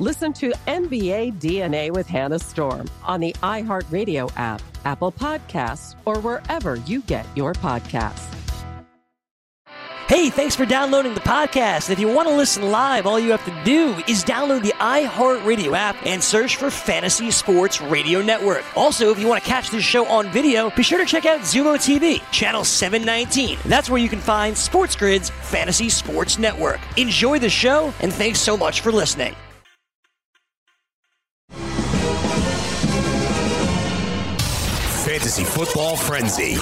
Listen to NBA DNA with Hannah Storm on the iHeartRadio app, Apple Podcasts, or wherever you get your podcasts. Hey, thanks for downloading the podcast. If you want to listen live, all you have to do is download the iHeartRadio app and search for Fantasy Sports Radio Network. Also, if you want to catch this show on video, be sure to check out Xumo TV, channel 719. That's where you can find Sports Grid's Fantasy Sports Network. Enjoy the show, and thanks so much for listening. Fantasy Football Frenzy.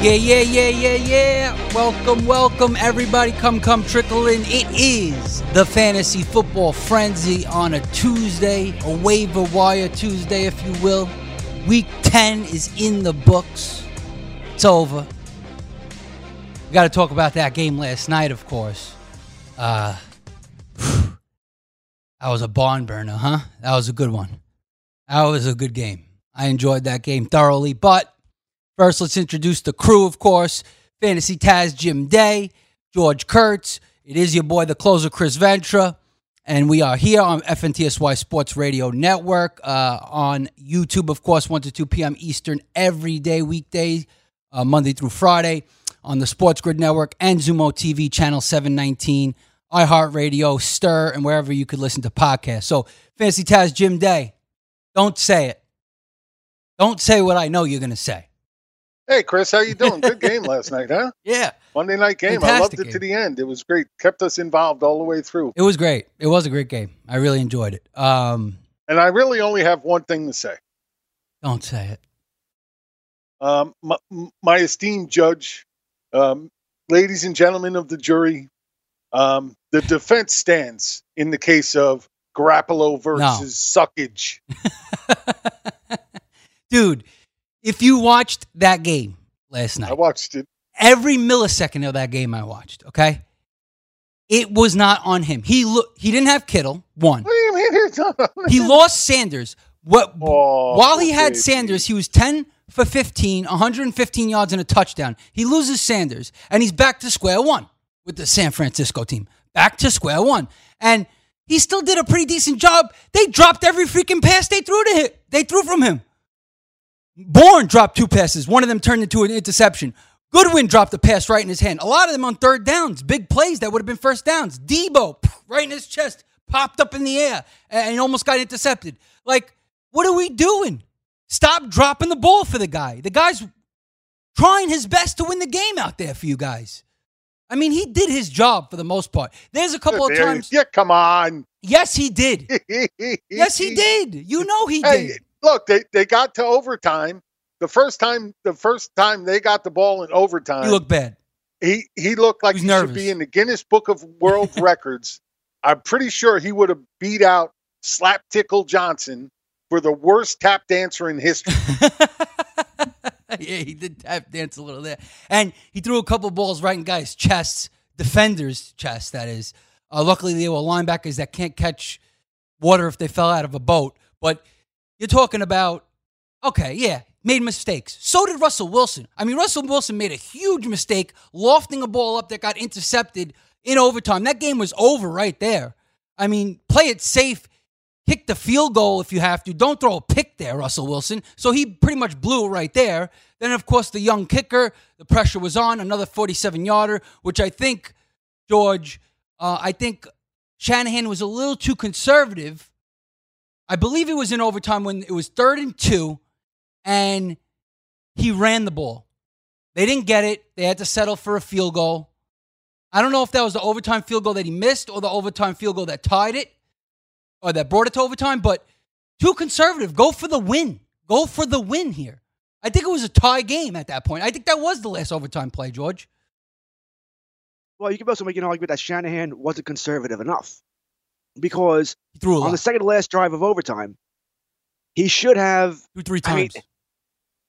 Yeah, yeah, yeah, yeah, yeah. Welcome, welcome, everybody. Come, come, trickle in. It is the Fantasy Football Frenzy on a Tuesday, a waiver wire Tuesday, if you will. Week 10 is in the books. It's over. We got to talk about that game last night, of course. Uh, was a barn burner, huh? That was a good one. That was a good game. I enjoyed that game thoroughly. But first, let's introduce the crew, of course. Fantasy Taz Jim Day, George Kurtz. It is your boy, the closer, Chris Ventra. And we are here on FNTSY Sports Radio Network uh, on YouTube, of course, 1 to 2 p.m. Eastern every day, weekday, uh, Monday through Friday on the Sports Grid Network and Xumo TV, channel 719, iHeartRadio, Stir, and wherever you could listen to podcasts. So, Fantasy Taz Jim Day, don't say it. Don't say what I know you're going to say. Hey, Chris, how you doing? Good game last night, huh? Yeah. Monday night game. I loved Fantastic it to the end. It was great. Kept us involved all the way through. It was great. It was a great game. I really enjoyed it. Um, And I really only have one thing to say. don't say it. Um, my, my esteemed judge, um, ladies and gentlemen of the jury, um, the defense stands in the case of Garoppolo versus suckage. Dude, if you watched that game last night, I watched it. every millisecond of that game I watched, okay? It was not on him. He look he didn't have Kittle, one. What do you mean it's not on He lost Sanders. What Oh, while he had baby. Sanders, he was 10 for 15, 115 yards and a touchdown. He loses Sanders and he's back to square one with the San Francisco team. Back to square one. And he still did a pretty decent job. They dropped every freaking pass they threw to him. They threw from him. Bourne dropped two passes. One of them turned into an interception. Goodwin dropped a pass right in his hand. A lot of them on third downs, big plays that would have been first downs. Deebo, right in his chest, popped up in the air and almost got intercepted. Like, what are we doing? Stop dropping the ball for the guy. The guy's trying his best to win the game out there for you guys. I mean, he did his job for the most part. There's a couple of times. Yeah, come on. Yes, he did. Yes, he did. You know he Hey, did. look, they, they got to overtime. The first time, the first time they got the ball in overtime, He looked bad. he he looked like He he, should be in the Guinness Book of World Records. I'm pretty sure he would have beat out Slap Tickle Johnson for the worst tap dancer in history. yeah, he did tap dance a little there. And he threw a couple balls right in guys' chests, defenders' chests, that is. Uh, luckily, they were linebackers that can't catch water if they fell out of a boat. But you're talking about, okay, yeah, made mistakes. So did Russell Wilson. I mean, Russell Wilson made a huge mistake lofting a ball up that got intercepted in overtime. That game was over right there. I mean, play it safe kick the field goal if you have to. Don't throw a pick there, Russell Wilson. So he pretty much blew right there. Then, of course, the young kicker, the pressure was on, another 47 yarder, which I think, George, uh, I think Shanahan was a little too conservative. I believe it was in overtime when it was third and two, and he ran the ball. They didn't get it. They had to settle for a field goal. I don't know if that was the overtime field goal that he missed or the overtime field goal that tied it or that brought it to overtime, but too conservative. Go for the win. Go for the win here. I think it was a tie game at that point. I think that was the last overtime play, George. Well, you can also make an argument that Shanahan wasn't conservative enough because on the second to last drive of overtime, he should have threw three times. I mean,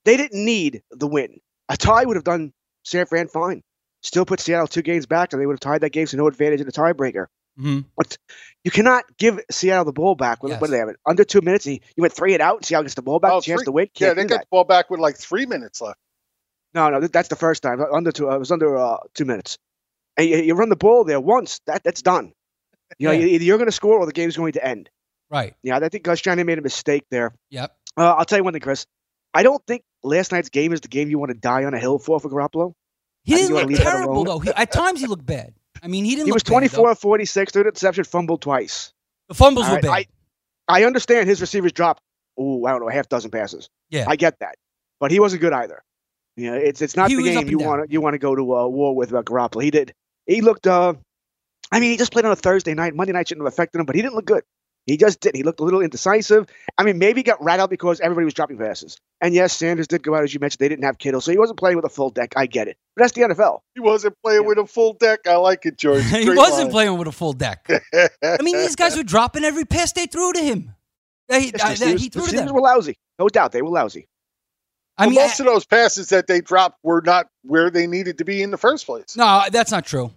they didn't need the win. A tie would have done San Fran fine. Still put Seattle two games back, and they would have tied that game, so no advantage in the tiebreaker. Mm-hmm. But you cannot give Seattle the ball back. What, Yes. what do they have? it? Under two minutes, he, you went three and out. Seattle gets the ball back, Oh, a chance three- to win. Yeah, Can't they do got that. the ball back with like three minutes left. No, no, that's the first time. Under two, uh, it was under uh, two minutes. And you, you run the ball there once, that that's done. You know, Yeah. either you're going to score or the game's going to end. Right. Yeah, I think Gus Shanahan made a mistake there. Yep. Uh, I'll tell you one thing, Chris. I don't think last night's game is the game you want to die on a hill for for Garoppolo. He didn't look terrible though. He, at times he looked bad. I mean, he didn't. He look was bad, though. 24 46, third interception, fumbled twice. The fumbles All were right, bad. I understand his receivers dropped, oh, I don't know, a half dozen passes. Yeah. I get that. But he wasn't good either. You know, it's it's not He the game you want to you want to go to uh, war with uh, Garoppolo. He did. He looked. Uh, I mean, he just played on a Thursday night. Monday night shouldn't have affected him, but he didn't look good. He just did. He looked a little indecisive. I mean, maybe he got rattled because everybody was dropping passes. And yes, Sanders did go out as you mentioned. They didn't have Kittle, so he wasn't playing with a full deck. I get it, but that's the NFL. He wasn't playing Yeah. with a full deck. I like it, George. he wasn't line. playing with a full deck. I mean, these guys were dropping every pass they threw to him. That he, Yes, uh, the that receivers- he the threw to receivers them. were lousy, no doubt. They were lousy. I Well, mean, most I- of those passes that they dropped were not where they needed to be in the first place. no, that's not true.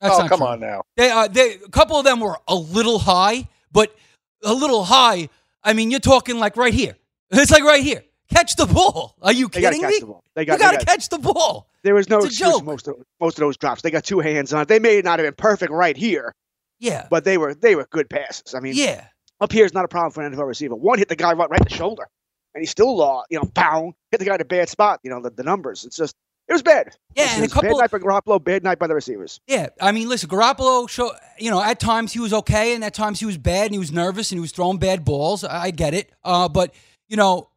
That's oh, not come true. on now. They, uh, they, a couple of them were a little high, but a little high. I mean, you're talking like right here. It's like right here. Catch the ball. Are you They got kidding catch me? the ball. They you got. got they to catch the ball. There was no excuse most of most of those drops. They got two hands on it. They may not have been perfect right here, Yeah. but they were they were good passes. I mean, yeah. up here is not a problem for an NFL receiver. One hit the guy right, right in the shoulder, and he still uh, you know, pound hit the guy in a bad spot. You know, the, the numbers. It's just it was bad. Yeah, and a just bad couple- night by Garoppolo, bad night by the receivers. Yeah, I mean, listen, Garoppolo, show, you know, at times he was okay, and at times he was bad, and he was nervous, and he was throwing bad balls. I, I get it, uh, but you know,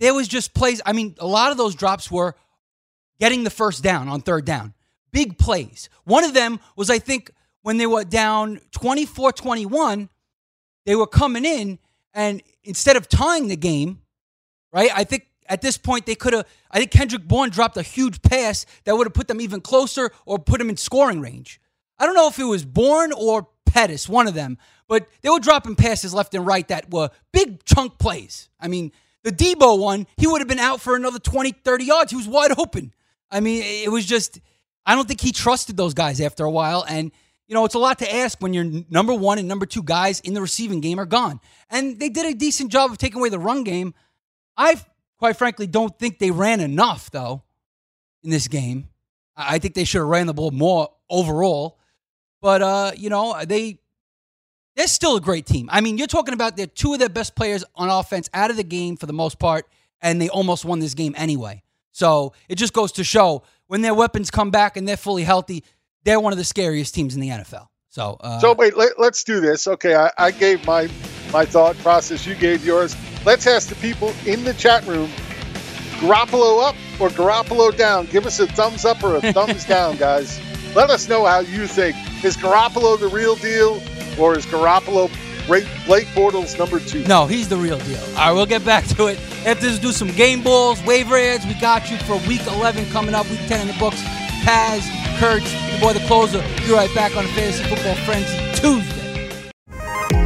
there was just plays. I mean, a lot of those drops were getting the first down on third down, big plays. One of them was, I think, when they were down 24-21, they were coming in, and instead of tying the game, right? I think at this point they could have. I think Kendrick Bourne dropped a huge pass that would have put them even closer or put them in scoring range. I don't know if it was Bourne or Pettis, one of them, but they were dropping passes left and right that were big chunk plays. I mean, the Deebo one, he would have been out for another 20, 30 yards. He was wide open. I mean, it was just, I don't think he trusted those guys after a while. And, you know, it's a lot to ask when your number one and number two guys in the receiving game are gone. And they did a decent job of taking away the run game. I, quite frankly, don't think they ran enough, though, in this game. I think they should have ran the ball more overall. But, uh, you know, they. They're still a great team. I mean, you're talking about they're two of their best players on offense out of the game for the most part, and they almost won this game anyway. So it just goes to show when their weapons come back and they're fully healthy, they're one of the scariest teams in the NFL. So, uh, So wait, let, let's do this. Okay, I, I gave my my thought process. You gave yours. Let's ask the people in the chat room: Garoppolo up or Garoppolo down? Give us a thumbs up or a thumbs down, guys. Let us know how you think. Is Garoppolo the real deal, or is Garoppolo Blake, Blake Bortles number two? No, he's the real deal. All right, we'll get back to it. After this, do some game balls, waiver adds. We got you for week 11 coming up, week 10 in the books. Taz, Kurtz, your boy the closer. Be right back on Fantasy Football Frenzy Tuesday.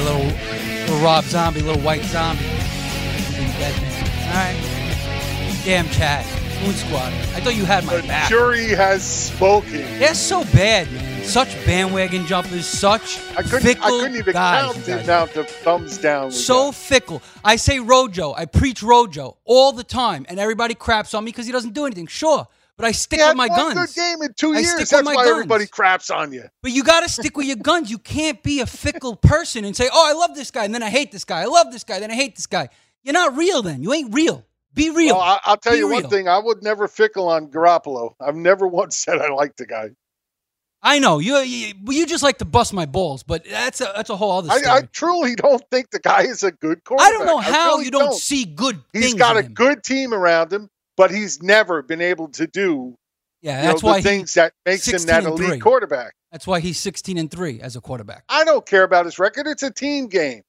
A little, little Rob Zombie, a little white zombie. All right. Damn, Chad. Moon Squad. I thought you had my The back. jury has spoken. They're so bad, man. Such bandwagon jumpers. Such I couldn't, fickle I couldn't even guys. count the amount of thumbs down. so got. fickle. I say Rojo. I preach Rojo all the time, and everybody craps on me because he doesn't do anything. Sure, but I stick with my one guns. good game in two I years. That's why guns. everybody craps on you. But you got to stick with your guns. You can't be a fickle person and say, "Oh, I love this guy," and then I hate this guy. I love this guy, then I hate this guy. You're not real. Then you ain't real. Be real. Well, I, I'll tell Be you one thing. I would never fickle on Garoppolo. I've never once said I like the guy. I know you, you. You just like to bust my balls, but that's a that's a whole other I. I truly don't think the guy is a good quarterback. I, don't know how really you don't, see good He's got a him. good team around him, but he's never been able to do Yeah, you know, that's the why he, things that makes him 16 that elite three. quarterback. That's why he's 16 and three as a quarterback. I don't care about his record. It's a team game.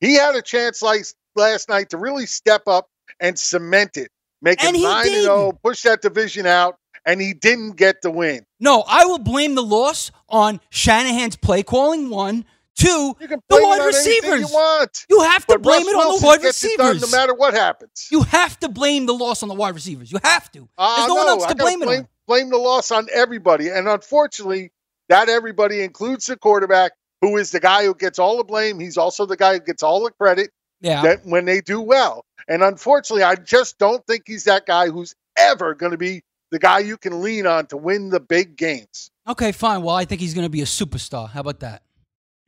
He had a chance like last night to really step up and cement it, make And it nine and zero, oh, push that division out, and he didn't get the win. No, I will blame the loss on Shanahan's play calling. One, two, the wide receivers. you want, You have to but blame Russ it on Wilson the wide receivers. no matter what happens. you have to blame the loss on the wide receivers. You have to. Uh, There's no, one else to gotta blame it on. blame the loss on everybody, and unfortunately, that everybody includes the quarterback, who is the guy who gets all the blame. He's also the guy who gets all the credit. Yeah. that when they do well. And unfortunately, I just don't think he's that guy who's ever going to be the guy you can lean on to win the big games. Okay, fine. Well, I think he's going to be a superstar. How about that?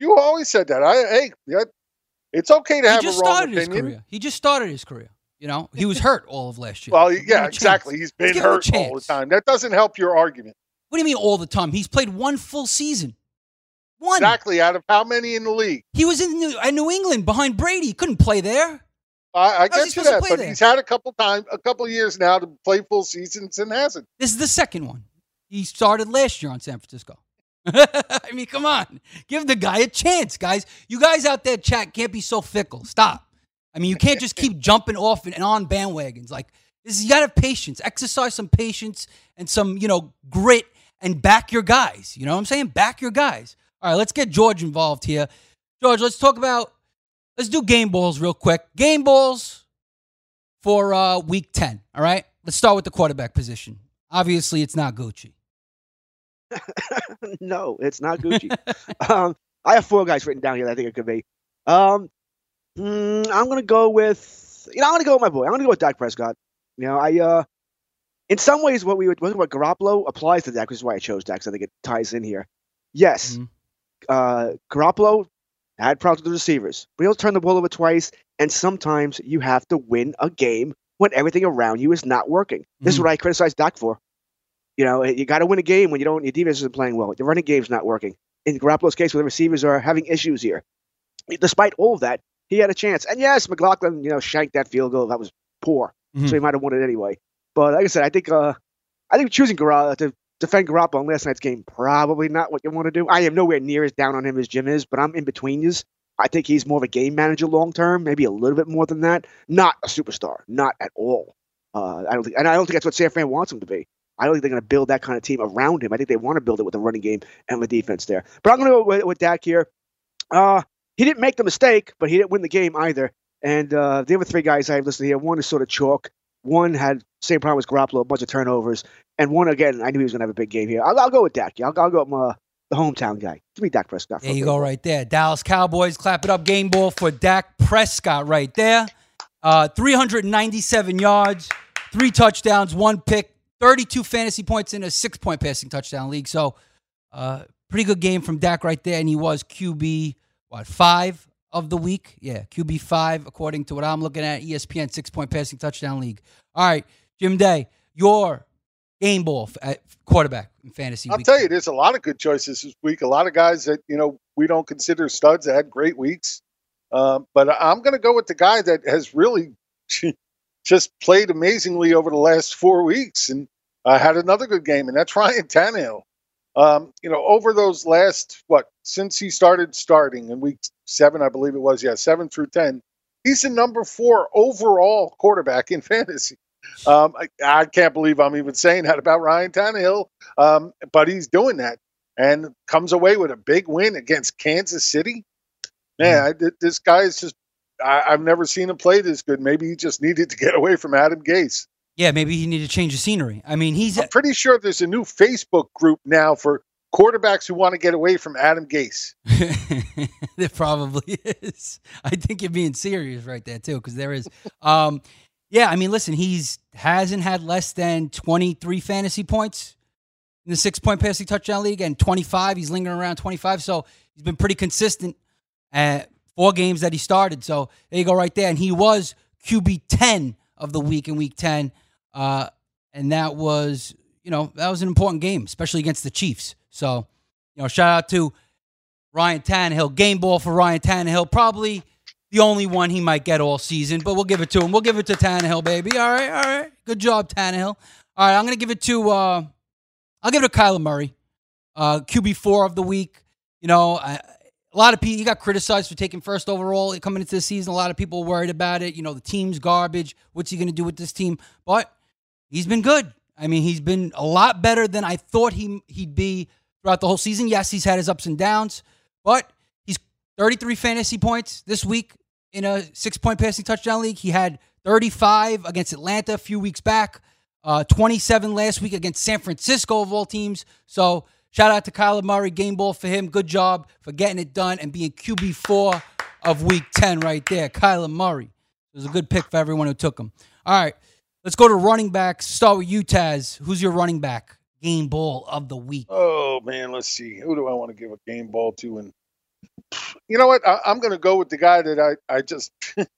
You always said that. I hey, yeah, it's okay to He have just a wrong started his opinion. career. He just started his career. You know, he was hurt all of last year. Well, yeah, exactly. He's been give him a hurt all the time. That doesn't help your argument. What do you mean all the time? He's played one full season. One. Exactly. Out of how many in the league? He was in New, in New England behind Brady. He couldn't play there. I, I get you that, but there? he's had a couple times, a couple years now to play full seasons and hasn't. This is the second one. He started last year on San Francisco. I mean, come on. Give the guy a chance, guys. You guys out there, chat, can't be so fickle. Stop. I mean, you can't just keep jumping off and, on bandwagons. Like, this, you got to have patience. Exercise some patience and some, you know, grit and back your guys. You know what I'm saying? Back your guys. All right, let's get George involved here. George, let's talk about, let's do game balls real quick. Game balls for uh, week 10. All right, let's start with the quarterback position. Obviously, it's not Gucci. no, it's not Gucci. um, I have four guys written down here that I think it could be. Um, mm, I'm gonna go with you know I'm gonna go with my boy. I'm gonna go with Dak Prescott. You know, I uh, in some ways what we were talking about Garoppolo applies to Dak, which is why I chose Dak. I think it ties in here. Yes, Mhm. uh, Garoppolo had problems with the receivers, but he'll turn the ball over twice, and sometimes you have to win a game when everything around you is not working. This is Mhm. what I criticize Dak for. You know, you got to win a game when you don't. Your defense isn't playing well. The running game's not working. In Garoppolo's case, where the receivers are having issues here, despite all of that, he had a chance. And yes, McLaughlin, you know, shanked that field goal. That was poor, Mhm. so he might have won it anyway. But like I said, I think uh, I think choosing Garoppolo to defend Garoppolo in last night's game probably not what you want to do. I am nowhere near as down on him as Jim is, but I'm in between you. I think he's more of a game manager long term, maybe a little bit more than that. Not a superstar, not at all. Uh, I don't think, and I don't think that's what San Fran wants him to be. I don't think they're going to build that kind of team around him. I think they want to build it with the running game and the defense there. But I'm going to go with, with Dak here. Uh, he didn't make the mistake, but he didn't win the game either. And uh, the other three guys I have listed here, one is sort of chalk. One had same problem as Garoppolo, a bunch of turnovers, and one again, I knew he was going to have a big game here. I'll, I'll go with Dak. I'll, I'll go with my, the hometown guy. Give me Dak Prescott. There you go, right there. Dallas Cowboys, clap it up. Game ball for Dak Prescott right there. Uh, 397 yards, three touchdowns, one pick, 32 fantasy points in a six point passing touchdown league. So, uh, pretty good game from Dak right there. And he was QB, what, five of the week? Yeah, QB five, according to what I'm looking at. ESPN six point passing touchdown league. All right, Jim Day, your game ball at quarterback in fantasy I'll week. tell you, there's a lot of good choices this week. A lot of guys that you know we don't consider studs that had great weeks. Um, but I'm going to go with the guy that has really just played amazingly over the last four weeks and uh, had another good game, and that's Ryan Tannehill. Um, you know, over those last what since he started starting in week seven, I believe it was, yeah, seven through ten, he's the number four overall quarterback in fantasy. Um, I, I can't believe I'm even saying that about Ryan Tannehill, um, but he's doing that and comes away with a big win against Kansas City. Man, I, this guy is just, I, I've never seen him play this good. Maybe he just needed to get away from Adam Gase. Yeah, maybe he needed to change the scenery. I mean, he's I'm pretty sure there's a new Facebook group now for quarterbacks who want to get away from Adam Gase. there probably is. I think you're being serious right there too, because there is. Um, yeah, I mean, listen, he's hasn't had less than 23 fantasy points in the six point passing touchdown league, and 25. He's lingering around 25, so he's been pretty consistent at four games that he started. So there you go, right there, and he was QB 10 of the week in week 10, uh, and that was you know that was an important game, especially against the Chiefs. So you know, shout out to Ryan Tannehill. Game ball for Ryan Tannehill. Probably the only one he might get all season, but we'll give it to him. We'll give it to Tannehill, baby. All right, all right. Good job, Tannehill. All right, I'm gonna give it to uh I'll give it to Kyler Murray. Uh QB four of the week. You know, I, a lot of people he got criticized for taking first overall coming into the season. A lot of people worried about it. You know, the team's garbage. What's he gonna do with this team? But he's been good. I mean, he's been a lot better than I thought he he'd be throughout the whole season. Yes, he's had his ups and downs, but he's 33 fantasy points this week in a six point passing touchdown league. He had 35 against Atlanta a few weeks back, uh, 27 last week against San Francisco of all teams. So shout out to Kyler Murray, game ball for him. Good job for getting it done and being QB4 of week 10 right there, Kyler Murray. It was a good pick for everyone who took him. All right, let's go to running backs. Start with you, Taz. Who's your running back game ball of the week? Oh man, let's see. Who do I want to give a game ball to? And you know what? I, I'm going to go with the guy that I I just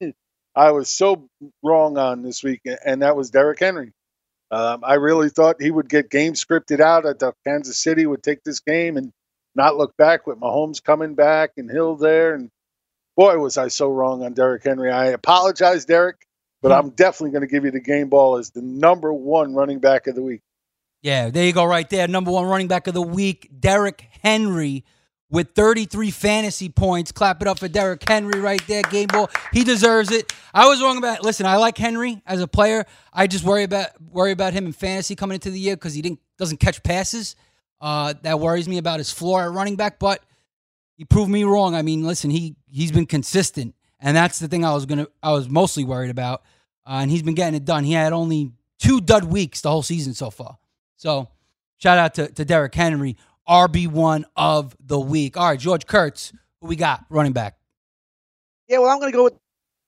I was so wrong on this week, and that was Derrick Henry. Um, I really thought he would get game scripted out. I thought Kansas City would take this game and not look back with Mahomes coming back and Hill there. And boy, was I so wrong on Derrick Henry. I apologize, Derrick, but I'm definitely going to give you the game ball as the number one running back of the week. Yeah, there you go, right there. Number one running back of the week, Derrick Henry with 33 fantasy points. Clap it up for Derrick Henry right there. Game ball. He deserves it. I was wrong about listen, I like Henry as a player. I just worry about worry about him in fantasy coming into the year because he didn't doesn't catch passes. Uh, that worries me about his floor at running back, but he proved me wrong. I mean, listen, he he's been consistent, and that's the thing I was gonna I was mostly worried about. Uh, and he's been getting it done. He had only two dud weeks the whole season so far. So shout out to, to Derrick Henry. RB1 of the week. All right, George Kurtz, who we got running back? Yeah, well, I'm going to go with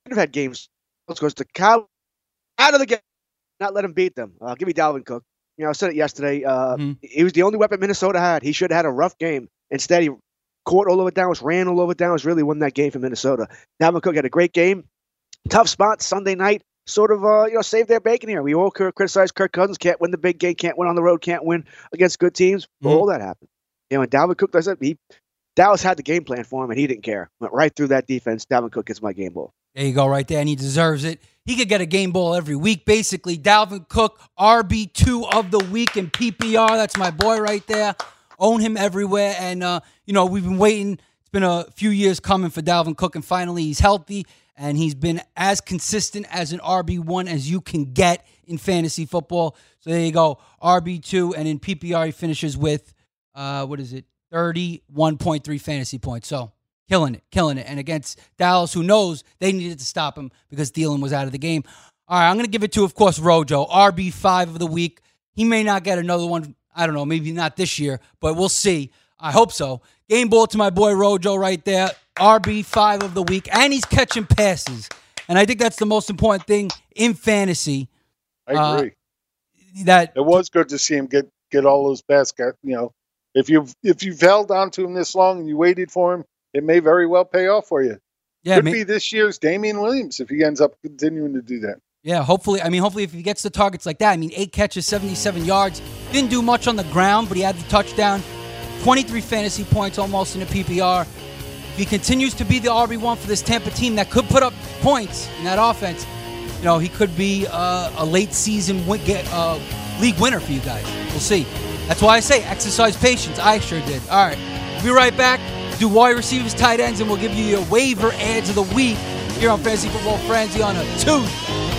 have had games. Let's go to Cow out of the game. Not let him beat them. Uh, give me Dalvin Cook. You know, I said it yesterday. Uh, mm-hmm. He was the only weapon Minnesota had. He should have had a rough game. Instead, he caught all over Dallas, ran all over Dallas, really won that game for Minnesota. Dalvin Cook had a great game. Tough spot Sunday night. Sort of, uh, you know, save their bacon here. We all criticize Kirk Cousins. Can't win the big game. Can't win on the road. Can't win against good teams. Mm-hmm. All that happened. You know, and Dalvin Cook, I said, he Dallas had the game plan for him, and he didn't care. Went right through that defense. Dalvin Cook gets my game ball. There you go, right there, and he deserves it. He could get a game ball every week, basically. Dalvin Cook, RB two of the week in PPR. That's my boy right there. Own him everywhere, and uh, you know we've been waiting. It's been a few years coming for Dalvin Cook, and finally he's healthy, and he's been as consistent as an RB one as you can get in fantasy football. So there you go, RB two, and in PPR he finishes with uh, what is it? 31.3 fantasy points. So killing it, killing it. And against Dallas, who knows they needed to stop him because Thielen was out of the game. All right, I'm going to give it to, of course, Rojo, RB5 of the week. He may not get another one. I don't know, maybe not this year, but we'll see. I hope so. Game ball to my boy Rojo right there. RB5 of the week. And he's catching passes. And I think that's the most important thing in fantasy. I agree. Uh, that it was good to see him get get all those baskets, you know, if you've if you've held on to him this long and you waited for him, it may very well pay off for you. Yeah, could be this year's Damien Williams if he ends up continuing to do that. Yeah, hopefully. I mean, hopefully, if he gets the targets like that. I mean, eight catches, 77 yards. Didn't do much on the ground, but he had the touchdown. 23 fantasy points almost in a PPR. If he continues to be the RB1 for this Tampa team that could put up points in that offense, you know, he could be uh, a late season win- uh, league winner for you guys. We'll see. That's why I say exercise patience. I sure did. All right. We'll be right back. Do wide receivers, tight ends, and we'll give you your waiver adds of the week here on Fantasy Football Frenzy on a Tuesday.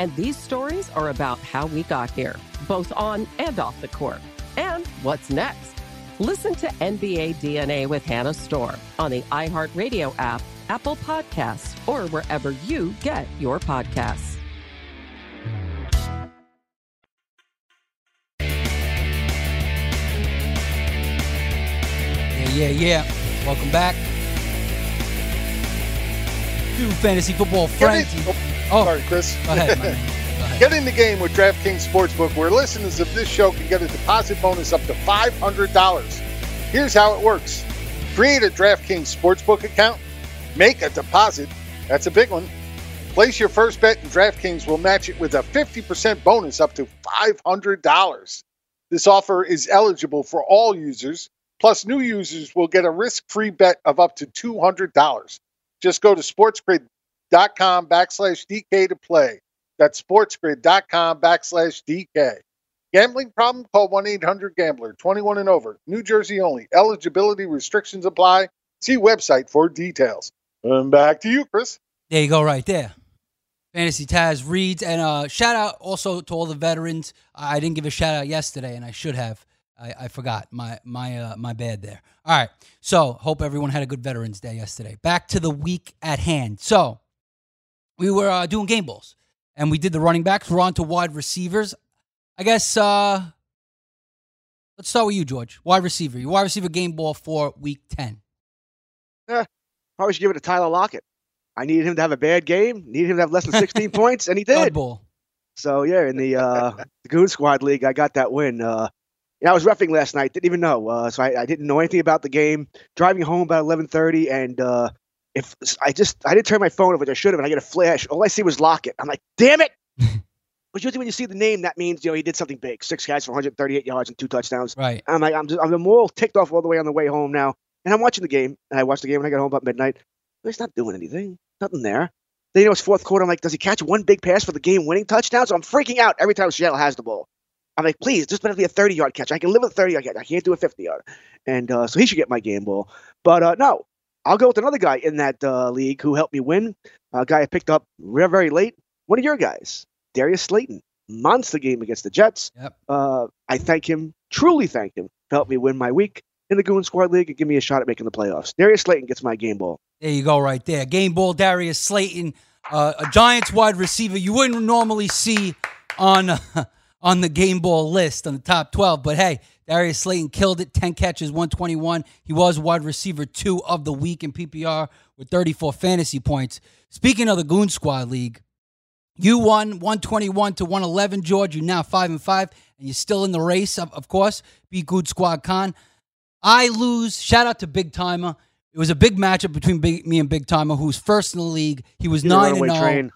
And these stories are about how we got here, both on and off the court. And what's next? Listen to NBA DNA with Hannah Storm on the iHeartRadio app, Apple Podcasts, or wherever you get your podcasts. Yeah, yeah, yeah. Welcome back to Fantasy Football Frenzy. Oh, sorry, Chris. Go ahead. Go ahead. Get in the game with DraftKings Sportsbook, where listeners of this show can get a deposit bonus up to $500. Here's how it works create a DraftKings Sportsbook account, make a deposit. That's a big one. Place your first bet, and DraftKings will match it with a 50% bonus up to $500. This offer is eligible for all users, plus, new users will get a risk free bet of up to $200. Just go to sportsgrid.com backslash DK to play. That's sportsgrid.com backslash DK. Gambling problem? Call 1 800 Gambler, 21 and over. New Jersey only. Eligibility restrictions apply. See website for details. And back to you, Chris. There you go, right there. Fantasy Taz reads, and uh, shout out also to all the veterans. I didn't give a shout out yesterday, and I should have. I, I forgot my my uh, my bad there. All right, so hope everyone had a good Veterans Day yesterday. Back to the week at hand. So we were uh, doing game balls, and we did the running backs. We're on to wide receivers. I guess uh, let's start with you, George. Wide receiver. Your wide receiver game ball for week ten. Eh, probably should give it to Tyler Lockett. I needed him to have a bad game. Needed him to have less than 16 points, and he did. Ball. So yeah, in the uh, the Goon Squad League, I got that win. Uh, yeah, I was roughing last night. Didn't even know. Uh, so I, I, didn't know anything about the game. Driving home about 11:30, and uh, if I just I didn't turn my phone off, which I should have, and I get a flash. All I see was Lockett. I'm like, damn it! but usually when you see the name, that means you know he did something big. Six guys for 138 yards and two touchdowns. Right. I'm like, I'm just, I'm all ticked off all the way on the way home now, and I'm watching the game. And I watched the game when I got home about midnight. He's not doing anything. Nothing there. Then you know it's fourth quarter. I'm like, does he catch one big pass for the game-winning touchdown? So I'm freaking out every time Seattle has the ball. I'm like, please, just it be a 30 yard catch. I can live with a 30 yard catch. I can't do a 50 yard. And uh, so he should get my game ball. But uh, no, I'll go with another guy in that uh, league who helped me win. A guy I picked up very, very late. One of your guys, Darius Slayton. Monster game against the Jets. Yep. Uh, I thank him, truly thank him, for helping me win my week in the Goon Squad League and give me a shot at making the playoffs. Darius Slayton gets my game ball. There you go, right there. Game ball, Darius Slayton, uh, a Giants wide receiver you wouldn't normally see on on the game ball list on the top 12. But hey, Darius Slayton killed it 10 catches, 121. He was wide receiver two of the week in PPR with 34 fantasy points. Speaking of the Goon Squad League, you won 121 to 111, George. You're now 5 and 5, and you're still in the race, of, of course. Be Good Squad Con. I lose. Shout out to Big Timer. It was a big matchup between big, me and Big Timer, who's first in the league. He was You're 9 and runaway 0. train.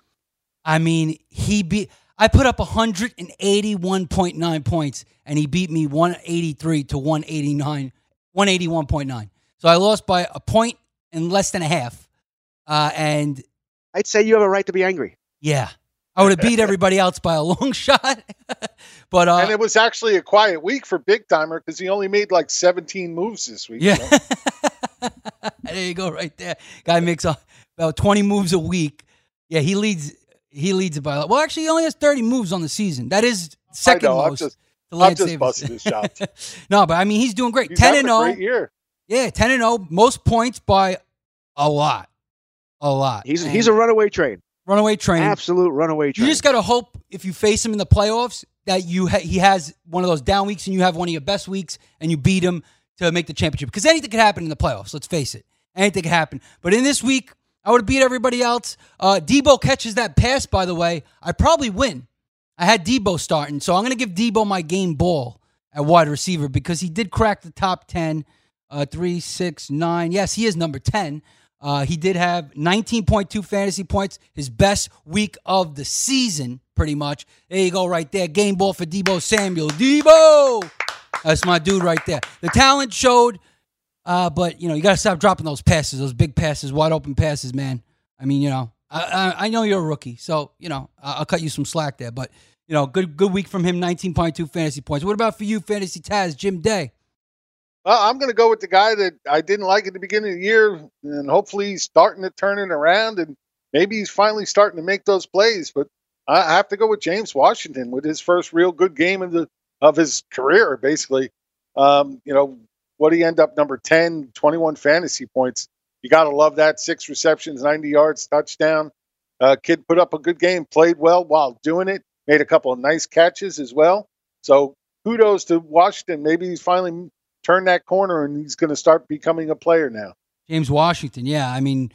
I mean, he beat. I put up 181.9 points, and he beat me 183 to 189, 181.9. So I lost by a point and less than a half. Uh, and I'd say you have a right to be angry. yeah, I would have beat everybody else by a long shot. but uh, and it was actually a quiet week for Big Timer because he only made like 17 moves this week. Yeah. so. there you go, right there. Guy makes a, about 20 moves a week. Yeah, he leads. He leads it by. a lot. Well, actually, he only has 30 moves on the season. That is second I know, most. I'm just, to I'm just busting his chops. no, but I mean, he's doing great. He's 10 having and 0. great year. Yeah, 10 and 0. Most points by a lot. A lot. He's And he's a runaway train. runaway train. Absolute runaway train. You just got to hope if you face him in the playoffs that you ha- he has one of those down weeks and you have one of your best weeks and you beat him to make the championship. Because anything could happen in the playoffs. Let's face it, anything could happen. But in this week, I would have beat everybody else. Uh, Deebo catches that pass. By the way, I probably win. I had Deebo starting, so I'm going to give Deebo my game ball at wide receiver because he did crack the top ten. Uh, three, six, nine. Yes, he is number ten. Uh, he did have 19.2 fantasy points, his best week of the season, pretty much. There you go, right there. Game ball for Deebo Samuel. Deebo! That's my dude right there. The talent showed, uh, but, you know, you got to stop dropping those passes, those big passes, wide open passes, man. I mean, you know, I, I, I know you're a rookie, so, you know, I'll, I'll cut you some slack there. But, you know, good good week from him, 19.2 fantasy points. What about for you, Fantasy Taz, Jim Day? Well, I'm going to go with the guy that I didn't like at the beginning of the year, and hopefully he's starting to turn it around, and maybe he's finally starting to make those plays. But I have to go with James Washington with his first real good game of the of his career, basically. Um, you know, what he end up number 10, 21 fantasy points. You got to love that. Six receptions, 90 yards, touchdown. Uh, kid put up a good game, played well while doing it, made a couple of nice catches as well. So kudos to Washington. Maybe he's finally turned that corner and he's going to start becoming a player now. James Washington, yeah. I mean,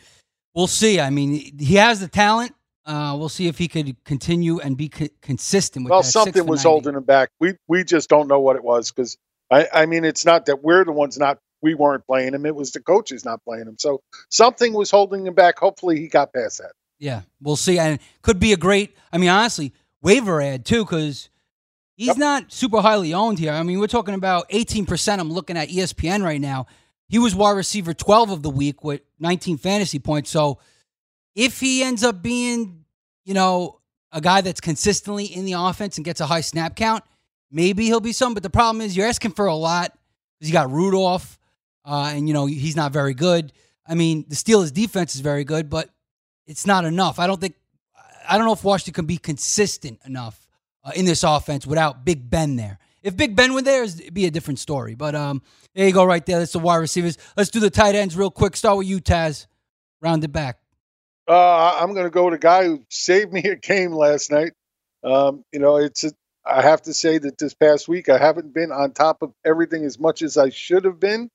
we'll see. I mean, he has the talent. Uh, we'll see if he could continue and be co- consistent with well. Something was holding him back. We we just don't know what it was because I, I mean it's not that we're the ones not we weren't playing him. It was the coaches not playing him. So something was holding him back. Hopefully he got past that. Yeah, we'll see. And could be a great, I mean, honestly, waiver add too, because he's not super highly owned here. I mean, we're talking about 18%. I'm looking at ESPN right now. He was wide receiver 12 of the week with 19 fantasy points. So if he ends up being, you know, a guy that's consistently in the offense and gets a high snap count, maybe he'll be some. But the problem is you're asking for a lot you got Rudolph, uh, and, you know, he's not very good. I mean, the Steelers' defense is very good, but it's not enough. I don't think I don't know if Washington can be consistent enough uh, in this offense without Big Ben there. If Big Ben were there, it'd be a different story. But um, there you go, right there. That's the wide receivers. Let's do the tight ends real quick. Start with you, Taz. Round it back. Uh, I'm going to go with a guy who saved me a game last night. Um, you know, it's a, I have to say that this past week I haven't been on top of everything as much as I should have been.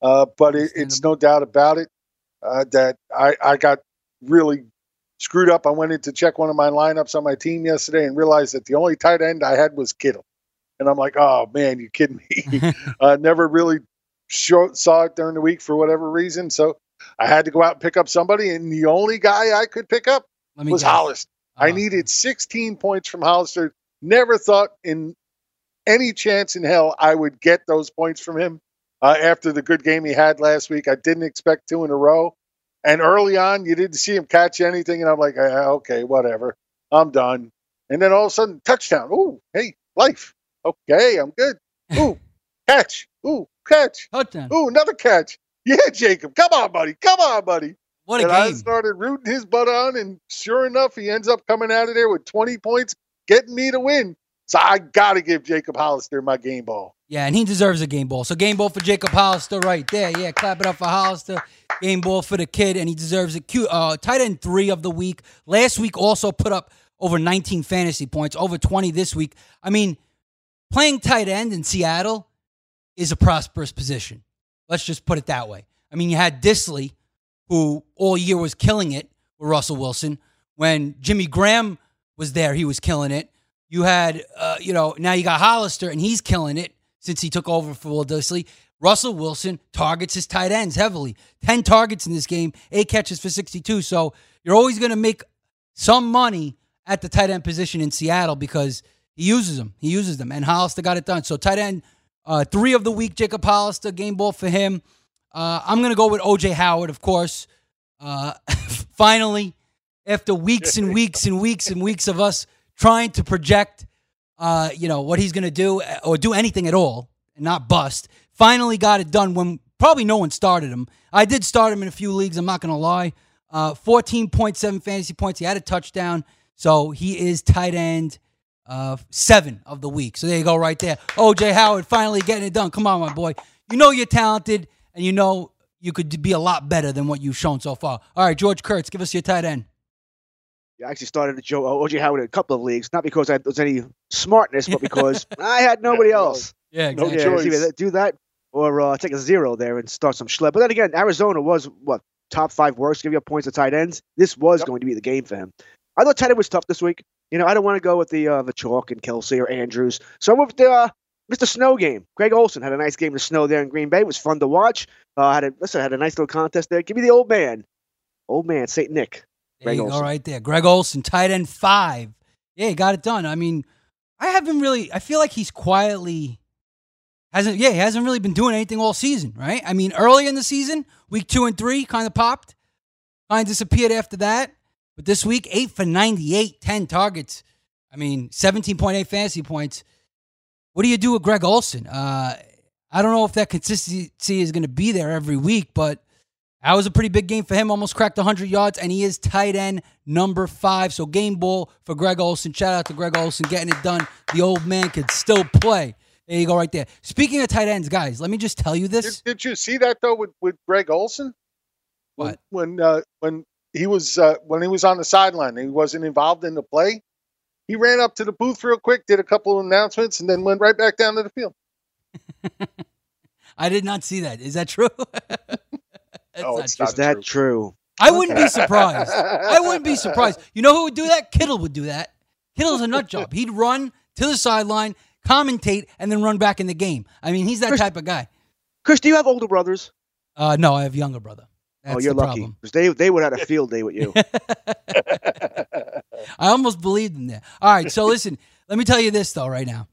Uh, but it, it's no doubt about it uh, that I, I got really screwed up. I went in to check one of my lineups on my team yesterday and realized that the only tight end I had was Kittle. And I'm like, oh man, you kidding me? uh, never really show, saw it during the week for whatever reason. So I had to go out and pick up somebody, and the only guy I could pick up was guess. Hollister. I needed 16 points from Hollister. Never thought in any chance in hell I would get those points from him uh, after the good game he had last week. I didn't expect two in a row. And early on, you didn't see him catch anything, and I'm like, "Ah, okay, whatever, I'm done. And then all of a sudden, touchdown. Ooh, hey, life. Okay, I'm good. Ooh, catch. Ooh, catch. Touchdown. Ooh, another catch. Yeah, Jacob, come on, buddy. Come on, buddy. What a and I started rooting his butt on, and sure enough, he ends up coming out of there with 20 points, getting me to win. So I got to give Jacob Hollister my game ball. Yeah, and he deserves a game ball. So game ball for Jacob Hollister right there. Yeah, clap it up for Hollister. Game ball for the kid, and he deserves it. Cute. Uh, tight end three of the week. Last week also put up over 19 fantasy points, over 20 this week. I mean, playing tight end in Seattle is a prosperous position. Let's just put it that way. I mean, you had Dissly, who all year was killing it with Russell Wilson. When Jimmy Graham was there, he was killing it. You had, uh, you know, now you got Hollister, and he's killing it since he took over for Will Dissly. Russell Wilson targets his tight ends heavily. 10 targets in this game, eight catches for 62. So you're always going to make some money at the tight end position in Seattle because he uses them. He uses them. And Hollister got it done. So tight end, uh, three of the week, Jacob Hollister, game ball for him. Uh, I'm going to go with OJ Howard, of course. Uh, finally, after weeks and weeks and weeks and weeks of us trying to project, uh, you know, what he's going to do or do anything at all and not bust, finally got it done when probably no one started him. I did start him in a few leagues. I'm not going to lie. Uh, 14.7 fantasy points. He had a touchdown, so he is tight end uh, seven of the week. So there you go, right there. OJ Howard finally getting it done. Come on, my boy. You know you're talented, and you know you could be a lot better than what you've shown so far. All right, George Kurtz, give us your tight end. I actually started Joe OJ Howard in a couple of leagues, not because I was any smartness, but because I had nobody else. Yeah, No exactly. choice. Either do that or uh, take a zero there and start some schlep. But then again, Arizona was what top five worst, give you points to tight ends. This was going to be the game for him. I thought tight end was tough this week. You know, I don't want to go with the uh, the chalk and Kelsey or Andrews, so I went with the uh, Mr. Snow game. Greg Olsen had a nice game of snow there in Green Bay. It was fun to watch. Uh, had a listen, had a nice little contest there. Give me the old man, old man Saint Nick. There Greg you go, Olsen. right there. Greg Olsen, tight end five. Yeah, he got it done. I mean, I haven't really. I feel like he's quietly hasn't. Yeah, he hasn't really been doing anything all season, right? I mean, early in the season, week two and three, kind of popped, kind of disappeared after that. But this week, eight for 98, 10 targets. I mean, 17.8 fantasy points. What do you do with Greg Olsen? Uh, I don't know if that consistency is going to be there every week, but that was a pretty big game for him. Almost cracked 100 yards, and he is tight end number five. So game ball for Greg Olsen. Shout out to Greg Olsen getting it done. The old man could still play. There you go, right there. Speaking of tight ends, guys, let me just tell you this. Did, did you see that though with, with Greg Olsen? What? When uh, when he was uh, when he was on the sideline, he wasn't involved in the play. He ran up to the booth real quick, did a couple of announcements, and then went right back down to the field. I did not see that. Is that true? That's Oh, not it's true. Is that true? I wouldn't be surprised. I wouldn't be surprised. You know who would do that? Kittle would do that. Kittle's a nut job. He'd run to the sideline, commentate, and then run back in the game. I mean, he's that type of guy. Chris, do you have older brothers? Uh, no, I have a younger brother. That's oh, you're the lucky because they they would have had a field day with you. I almost believed in that. All right, so listen, let me tell you this though, right now.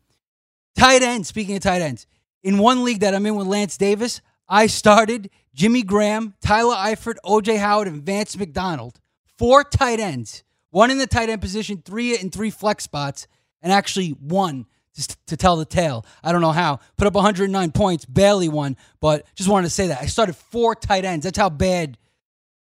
Tight end, speaking of tight ends, in one league that I'm in with Lance Davis, I started Jimmy Graham, Tyler Eifert, OJ Howard, and Vance McDonald. Four tight ends, one in the tight end position, three in three flex spots, and actually one just to tell the tale. I don't know how. Put up 109 points, barely won, but just wanted to say that. I started four tight ends. That's how bad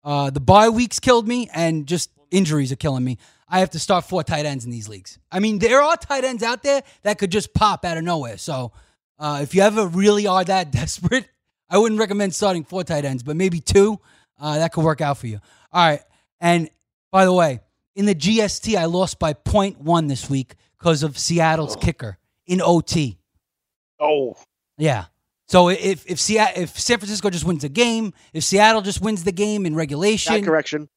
uh, the bye weeks killed me, and just injuries are killing me. I have to start four tight ends in these leagues. I mean, there are tight ends out there that could just pop out of nowhere. So uh, if you ever really are that desperate, I wouldn't recommend starting four tight ends, but maybe two. Uh, that could work out for you. All right. And by the way, in the GST, I lost by 0.1 this week because of Seattle's kicker in OT. Oh, Yeah. So if if Seattle, if San Francisco just wins the game, if Seattle just wins the game in regulation, That correction.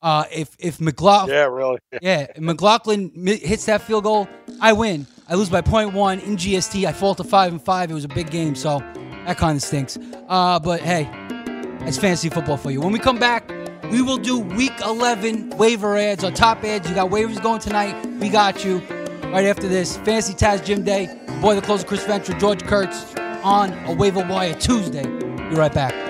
uh, if if McLaughlin, yeah, really. yeah, if McLaughlin hits that field goal, I win. I lose by 0.1 in GST. I fall to five and five. It was a big game, so that kind of stinks. Uh, but hey, it's fantasy football for you. When we come back, we will do Week 11 waiver adds or top adds. You got waivers going tonight. We got you. Right after this, Fantasy Taz Gym Day. Boy, the closer, Chris Ventura, George Kurtz on a waiver wire Tuesday. Be right back.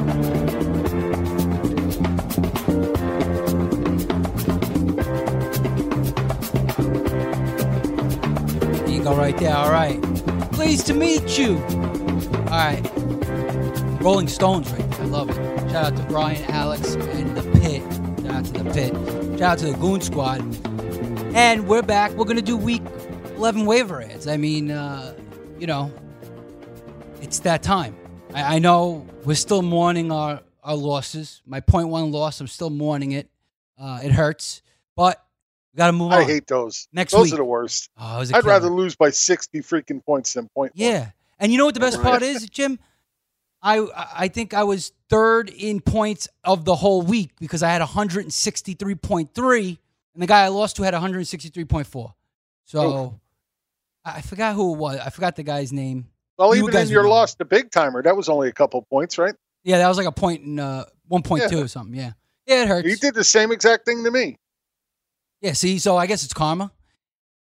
Go, right there. All right. Pleased to meet you. All right. Rolling Stones, right there. I love it. Shout out to Brian, Alex, and the Pit. Shout out to the Pit. Shout out to the Goon Squad. And we're back. We're gonna do week 11 waiver adds. I mean, uh, you know, it's that time. I, I know we're still mourning our our losses. My point one loss, I'm still mourning it. Uh, it hurts, but we got to move on. I hate those. Next those week. are the worst. Oh, it was a I'd killer. rather lose by 60 freaking points than point point. Yeah, and you know what the best part is, Jim? I I think I was third in points of the whole week because I had 163.3, and the guy I lost to had 163.4. So I I forgot who it was. I forgot the guy's name. Well, You even in your loss to Big Timer, that was only a couple points, right? Yeah, that was like a point in uh, 1.2 Yeah. or something. Yeah, yeah, it hurts. He did the same exact thing to me. Yeah, see, so I guess it's karma.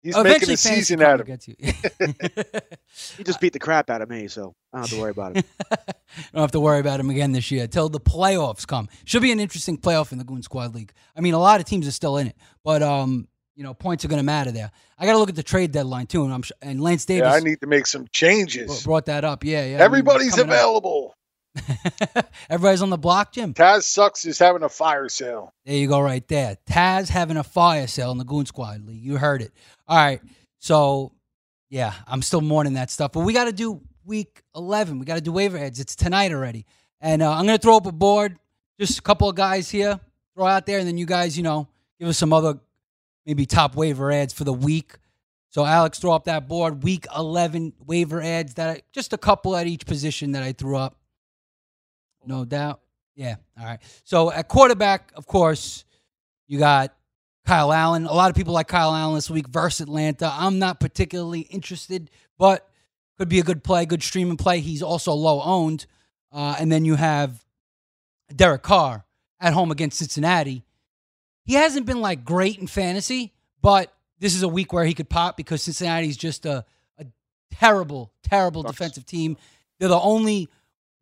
He's Oh, making a season out of it. He just beat the crap out of me, so I don't have to worry about him. I don't have to worry about him again this year until the playoffs come. Should be an interesting playoff in the Goon Squad League. I mean, a lot of teams are still in it, but um, you know, points are going to matter there. I got to look at the trade deadline too, and I'm sh- and Lance Davis Yeah, I need to make some changes. brought that up. Yeah, yeah. I mean, Everybody's coming up. Everybody's on the block, Jim. Taz sucks is having a fire sale. There you go, right there. Taz having a fire sale in the Goon Squad League. You heard it. All right. So, yeah, I'm still mourning that stuff. But we got to do week 11. We got to do waiver heads. It's tonight already. And uh, I'm going to throw up a board. Just a couple of guys here. Throw out there. And then you guys, you know, give us some other maybe top waiver adds for the week. So, Alex, throw up that board. Week 11 waiver adds. That I, Just a couple at each position that I threw up. No doubt. Yeah. All right. So at quarterback, of course, you got Kyle Allen. A lot of people like Kyle Allen this week versus Atlanta. I'm not particularly interested, but could be a good play, good streaming play. He's also low owned. Uh, and then you have Derek Carr at home against Cincinnati. He hasn't been like great in fantasy, but this is a week where he could pop because Cincinnati's just a, a terrible, terrible defensive team. They're the only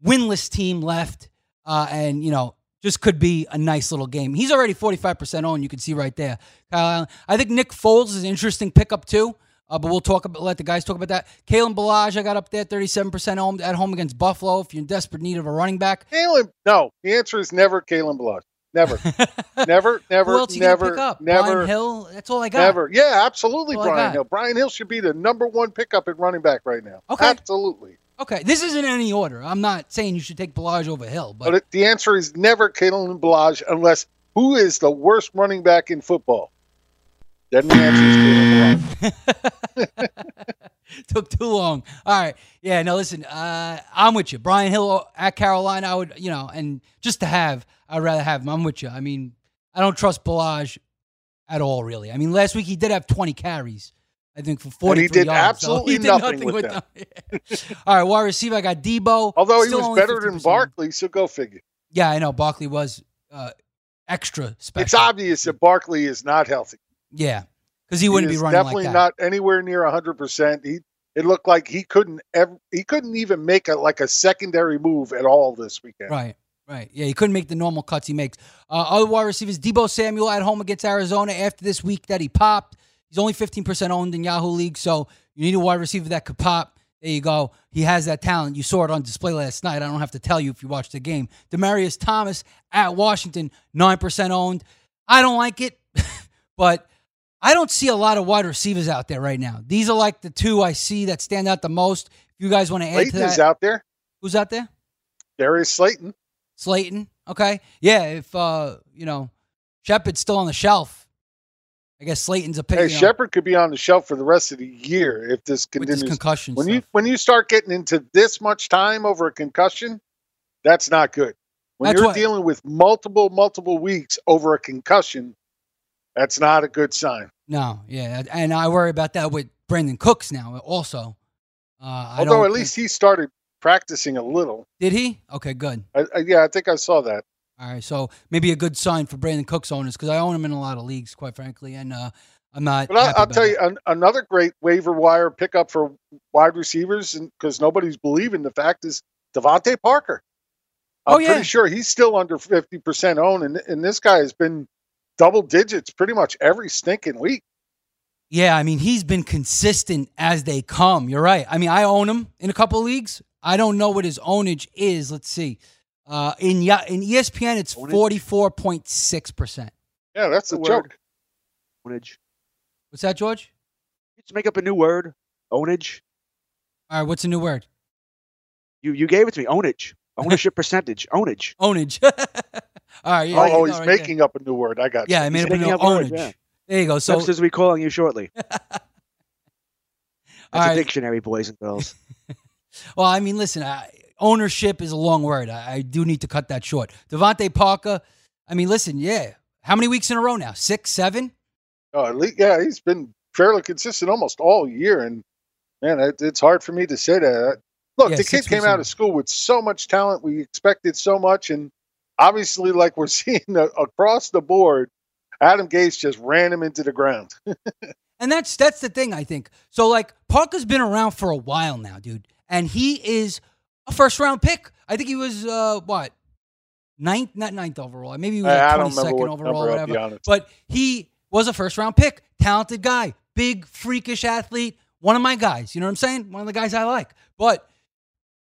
winless team left, uh, and you know just could be a nice little game. He's already forty five percent on. You can see right there, Kyle Allen. I think Nick Foles is an interesting pickup too. Uh, but we'll talk about let the guys talk about that. Kalen Ballage, I got up there, thirty seven percent home at home against Buffalo. If you're in desperate need of a running back, Kalen, no. The answer is never Kalen Ballage. Never, never, never, who else never, pick up? never, Brian Hill. That's all I got. never. Yeah, absolutely, That's all I Brian. Hill. Brian Hill should be the number one pickup at running back right now. Okay. Absolutely. Okay, this isn't any order. I'm not saying you should take Ballage over Hill, but But the answer is never Kalen Ballage unless who is the worst running back in football? Then the answer is Caleb Allen. Took too long. All right. Yeah, no, listen, uh, I'm with you. Brian Hill at Carolina, I would, you know, and just to have, I'd rather have him. I'm with you. I mean, I don't trust Ballage at all, really. I mean, last week he did have 20 carries, I think, for 40 And he did yards, absolutely he did nothing with them. all right, wide receiver, I got Deebo. Although he was better than 50%. Barkley, so go figure. Yeah, I know. Barkley was uh, extra special. It's obvious that Barkley is not healthy. Yeah, because he wouldn't be running like definitely that. not anywhere near 100%. He it looked like he couldn't ever he couldn't even make a like a secondary move at all this weekend. Right, right. Yeah, he couldn't make the normal cuts he makes. Uh, other wide receivers, Deebo Samuel at home against Arizona after this week that he popped. He's only 15% owned in Yahoo League, so you need a wide receiver that could pop. There you go. He has that talent. You saw it on display last night. I don't have to tell you if you watched the game. Demaryius Thomas at Washington, 9% owned. I don't like it, but I don't see a lot of wide receivers out there right now. These are like the two I see that stand out the most. If you guys want to add to that, is out there. who's out there? Darius Slayton. Slayton. Okay. Yeah, if uh, you know, Shepard's still on the shelf. I guess Slayton's a pick. Hey, Shepard could be on the shelf for the rest of the year if this with this concussion when you when you start getting into this much time over a concussion, that's not good. When That's you're what- dealing with multiple multiple weeks over a concussion, that's not a good sign. No, yeah, and I worry about that with Brandin Cooks now. Also, uh, I Although at least he started practicing a little. did he? Okay, good. I, I, yeah, I think I saw that. All right, so maybe a good sign for Brandin Cooks owners because I own him in a lot of leagues, quite frankly, and uh, I'm not. But I'll, I'll tell it. you an, another great waiver wire pickup for wide receivers, because nobody's believing the fact is DeVante Parker. I'm Oh, yeah. pretty sure he's still under fifty percent owned, and, and this guy has been double digits pretty much every stinking week. Yeah, I mean, he's been consistent as they come. You're right. I mean, I own him in a couple of leagues. I don't know what his ownage is. Let's see. Uh, in Ya- in ESPN, it's forty four point six percent. Yeah, that's a joke. word. Ownage. What's that, George? Let's make up a new word. Ownage. All right, what's a new word? You you gave it to me. Ownage. Ownership percentage. Ownage. Ownage. All right. Yeah, oh, there you oh, he's right there. making up a new word. I got Yeah, you. I made He's up a new making up words, ownage. yeah. There you go. So, Webster's will be calling you shortly. all That's a dictionary, boys and girls. Well, I mean, listen, I, ownership is a long word. I, I do need to cut that short. DeVante Parker. I mean, listen, yeah. How many weeks in a row now? Six, seven? Oh, at least, yeah, he's been fairly consistent almost all year, and man, it, it's hard for me to say that. Look, Yeah, the kid came out of school with so much talent. We expected so much, and obviously, like we're seeing uh, across the board, Adam Gase just ran him into the ground. And that's that's the thing, I think. So like Parker's been around for a while now, dude. And he is a first round pick. I think he was uh what? Ninth, not ninth overall. Maybe he was like twenty second overall, number, I'll be whatever. But he was a first round pick. Talented guy, big, freakish athlete. One of my guys. You know what I'm saying? One of the guys I like. But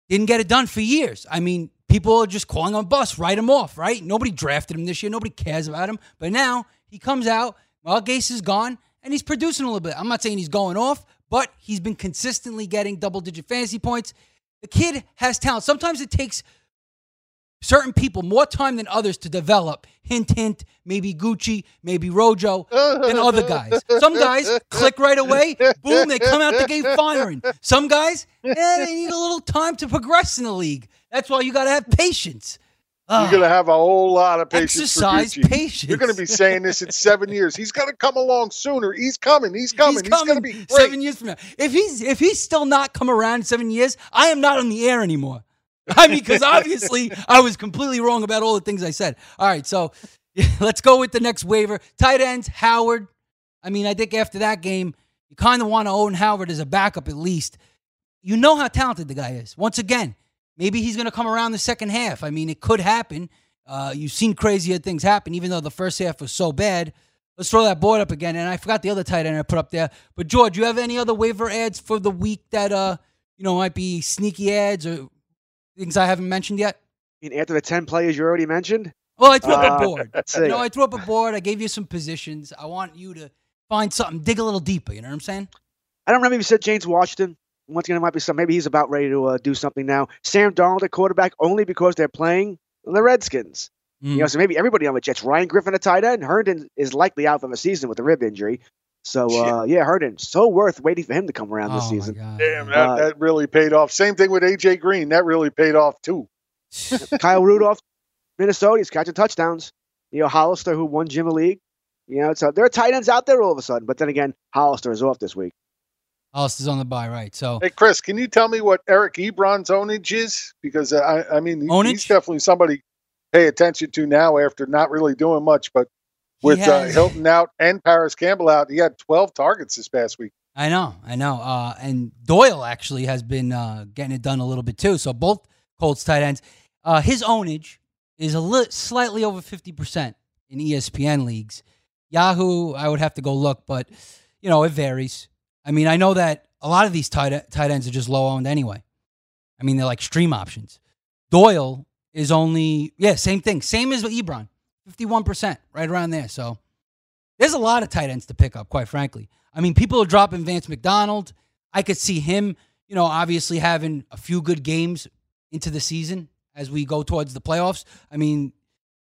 didn't get it done for years. I mean, people are just calling him a bust, write him off, right? Nobody drafted him this year. Nobody cares about him. But now he comes out. Well, Gase is gone, and he's producing a little bit. I'm not saying he's going off, but he's been consistently getting double digit fantasy points. The kid has talent. Sometimes it takes certain people more time than others to develop. Hint, hint, maybe Gucci, maybe Rojo, than other guys. Some guys click right away, boom, they come out the gate firing. Some guys, eh, they need a little time to progress in the league. That's why you got to have patience. You're going to have a whole lot of patience. Exercise for patience. You're going to be saying this in seven years. He's going to come along sooner. He's coming. He's coming. He's He's, going to be great. seven years from now. If he's if he's still not come around in seven years, I am not on the air anymore. I mean, because obviously I was completely wrong about all the things I said. All right, so let's go with the next waiver. Tight ends, Howard. I mean, I think after that game, you kind of want to own Howard as a backup at least. You know how talented the guy is. Once again, maybe he's going to come around the second half. I mean, it could happen. Uh, you've seen crazier things happen, even though the first half was so bad. Let's throw that board up again. And I forgot the other tight end I put up there. But George, you have any other waiver adds for the week that uh, you know, might be sneaky adds or things I haven't mentioned yet? I mean, after the 10 players you already mentioned, Well, I threw up Uh, a board. let's You see. know, I threw up a board. I gave you some positions. I want you to find something, dig a little deeper. You know what I'm saying? I don't remember if you said James Washington. Once again, it might be some. Maybe he's about ready to uh, do something now. Sam Darnold at quarterback only because they're playing the Redskins. Mm. You know, so maybe everybody on the Jets. Ryan Griffin at tight end. Herndon is likely out for the season with a rib injury. So uh, yeah, Herndon, so worth waiting for him to come around this Oh, my season. God. Damn, that, Uh, that really paid off. Same thing with AJ Green. That really paid off too. Kyle Rudolph, Minnesota, he's catching touchdowns. You know, Hollister, who won Jimmy League. You know, so there are tight ends out there all of a sudden. But then again, Hollister is off this week. Hollister's on the bye, right? So Hey, Chris, can you tell me what Eric Ebron's ownage is? Because uh, I, I mean, he- he's definitely somebody pay attention to now after not really doing much. But with uh, Hilton out and Parris Campbell out, he had 12 targets this past week. I know, I know. Uh, and Doyle actually has been uh, getting it done a little bit too. So both Colts tight ends. Uh, his ownage is a li- slightly over 50% in ESPN leagues. Yahoo, I would have to go look, but, you know, it varies. I mean, I know that a lot of these tight, tight ends are just low owned anyway. I mean, they're like stream options. Doyle is only, yeah, same thing. Same as Ebron, 51%, right around there. So there's a lot of tight ends to pick up, quite frankly. I mean, people are dropping Vance McDonald. I could see him, you know, obviously having a few good games into the season as we go towards the playoffs. I mean,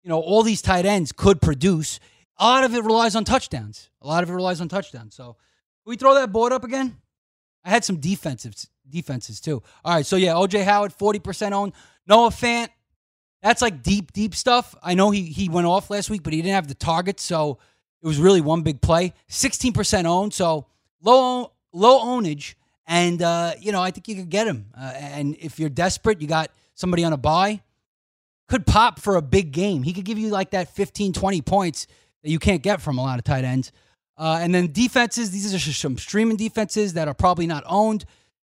you know, all these tight ends could produce. A lot of it relies on touchdowns. A lot of it relies on touchdowns. So, we throw that board up again? I had some defensive defenses too. All right, so yeah, OJ Howard, forty percent owned. Noah Fant, that's like deep, deep stuff. I know he he went off last week, but he didn't have the targets, so it was really one big play. Sixteen percent owned, so low low ownage, and uh, you know I think you could get him. Uh, and if you're desperate, you got somebody on a bye, could pop for a big game. He could give you like that 15, 20 points that you can't get from a lot of tight ends. Uh, and then defenses, these are just some streaming defenses that are probably not owned.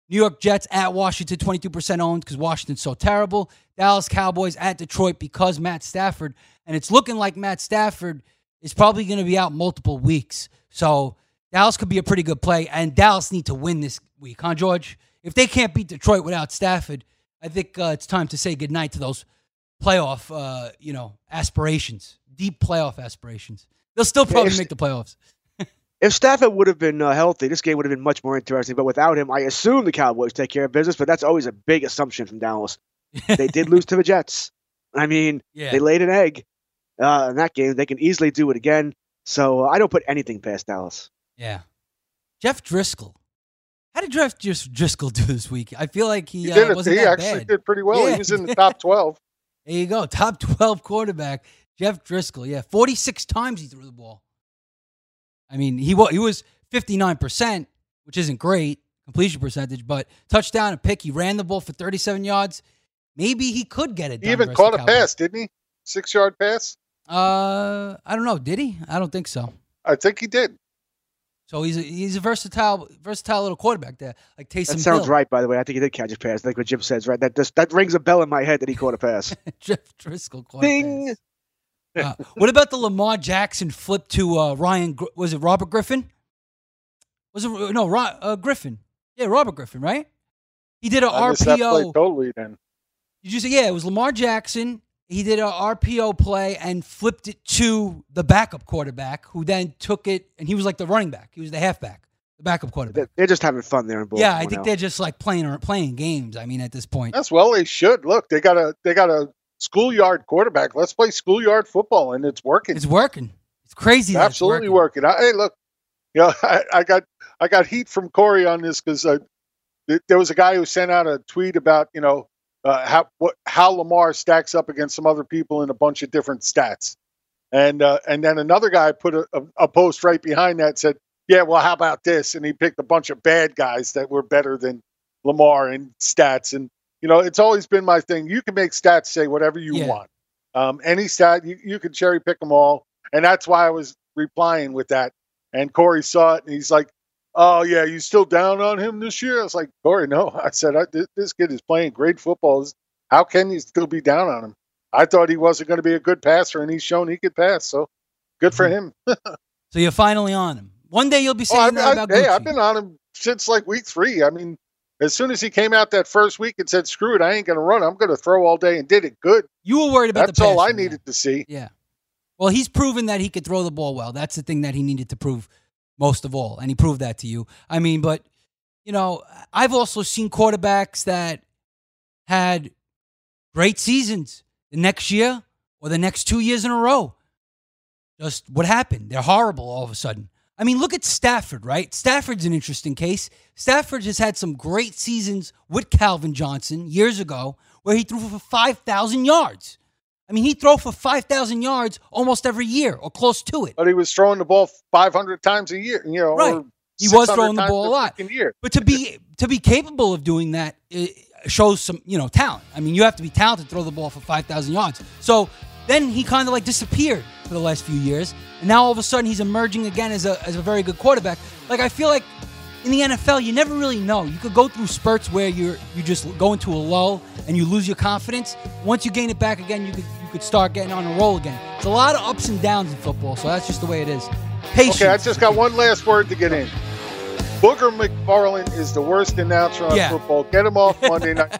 New York Jets at Washington, 22% owned because Washington's so terrible. Dallas Cowboys at Detroit because Matt Stafford. And it's looking like Matt Stafford is probably going to be out multiple weeks. So Dallas could be a pretty good play. And Dallas need to win this week, huh, George? If they can't beat Detroit without Stafford, I think uh, it's time to say goodnight to those playoff, uh, you know, aspirations, deep playoff aspirations. They'll still probably make the playoffs. If Stafford would have been uh, healthy, this game would have been much more interesting. But without him, I assume the Cowboys take care of business. But that's always a big assumption from Dallas. they did lose to the Jets. I mean, Yeah. they laid an egg uh, in that game. They can easily do it again. So uh, I don't put anything past Dallas. Yeah. Jeff Driskel. How did Jeff Dris- Driskel do this week? I feel like he, He uh, did it. wasn't He that actually bad. did pretty well. Yeah, he was in the top 12. There you go. Top 12 quarterback, Jeff Driskel. Yeah, 46 times he threw the ball. I mean, he, wa- he was 59%, which isn't great completion percentage, but touchdown, and pick. He ran the ball for 37 yards. Maybe he could get it done. He even caught a Cowboys. pass, didn't he? Six yard pass? Uh, I don't know. Did he? I don't think so. I think he did. So he's a, he's a versatile versatile little quarterback there, like Taysom That sounds Hill. right, by the way. I think he did catch a pass. I think what Jim says, right? That just, that rings a bell in my head that he caught a pass. Jeff Driskel caught a pass. Uh, what about the Lamar Jackson flip to uh, Ryan? Was it Robert Griffin? Was it no Ro- uh, Griffin? Yeah, Robert Griffin, right? He did a I missed that play RPO. totally then. Did you say yeah? It was Lamar Jackson. He did a RPO play and flipped it to the backup quarterback, who then took it and he was like the running back. He was the halfback, the backup quarterback. They're- They're just having fun there in Baltimore. Yeah, I think now. they're just like playing or playing games. I mean, at this point, That's well they should. Look, they got a they got a schoolyard quarterback. Let's play schoolyard football and it's working. it's working. It's crazy. it's absolutely working. working. I, hey, look, you know, I, I got I got heat from Corey on this because uh, th- there was a guy who sent out a tweet about you know uh, how what how Lamar stacks up against some other people in a bunch of different stats, and uh, and then another guy put a, a, a post right behind that said, yeah, well, how about this? And he picked a bunch of bad guys that were better than Lamar in stats, and you know, it's always been my thing. You can make stats say whatever you Yeah. want. Um, any stat you, you can cherry pick them all, and that's why I was replying with that. And Corey saw it, and he's like, "Oh yeah, you still down on him this year?" I was like, "Corey, no." I said, I, this, "This kid is playing great football. How can you still be down on him?" I thought he wasn't going to be a good passer, and he's shown he could pass. So good for him. So you're finally on him. One day you'll be Oh, saying that I, about hey, Gucci. I've been on him since like week three. I mean, as soon as he came out that first week and said, "Screw it, I ain't going to run. I'm going to throw all day," and did it good. you were worried about That's the all I needed to see. Yeah. Well, he's proven that he could throw the ball well. That's the thing that he needed to prove most of all, and he proved that to you. I mean, but you know, I've also seen quarterbacks that had great seasons the next year or the next two years in a row. Just what happened? They're horrible all of a sudden. I mean, look at Stafford, right? Stafford's an interesting case. Stafford has had some great seasons with Calvin Johnson years ago where he threw for 5,000 yards. I mean, he threw for 5,000 yards almost every year or close to it. But he was throwing the ball 500 times a year, you know. Right. He was throwing the ball a lot. Year. But to be to be capable of doing that shows some, you know, talent. I mean, you have to be talented to throw the ball for 5,000 yards. So then he kind of like disappeared for the last few years. And now all of a sudden he's emerging again as a, as a very good quarterback. Like, I feel like in the NFL, you never really know. You could go through spurts where you're you just go into a lull and you lose your confidence. Once you gain it back again, you could you could start getting on a roll again. It's a lot of ups and downs in football, so that's just the way it is. Patience. Okay, I just got one last word to get in. Booger McFarland is the worst announcer on Yeah. football. Get him off Monday night.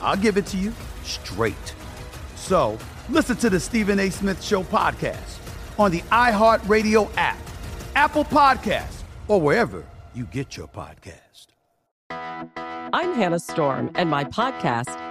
I'll give it to you straight. So listen to the Stephen A. Smith Show podcast on the iHeartRadio app, Apple Podcasts, or wherever you get your podcast. I'm Hannah Storm, and my podcast,